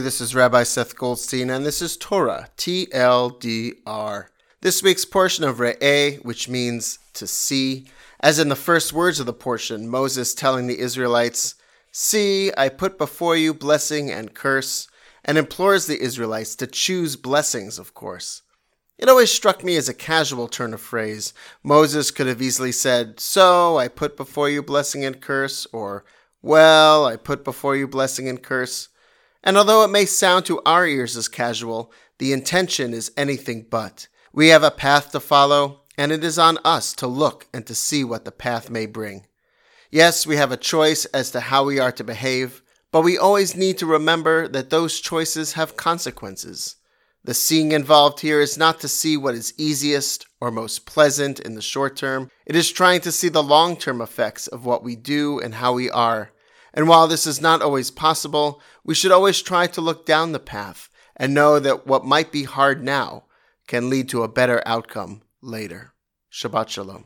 this is Rabbi Seth Goldstein, and this is Torah, TLDR. This week's portion of Re'eh, which means to see, as in the first words of the portion, Moses telling the Israelites, See, I put before you blessing and curse, and implores the Israelites to choose blessings, of course. It always struck me as a casual turn of phrase. Moses could have easily said, So, I put before you blessing and curse, or, Well, I put before you blessing and curse. And although it may sound to our ears as casual, the intention is anything but. We have a path to follow, and it is on us to look and to see what the path may bring. Yes, we have a choice as to how we are to behave, but we always need to remember that those choices have consequences. The seeing involved here is not to see what is easiest or most pleasant in the short term. It is trying to see the long term effects of what we do and how we are and while this is not always possible, we should always try to look down the path and know that what might be hard now can lead to a better outcome later. Shabbat Shalom.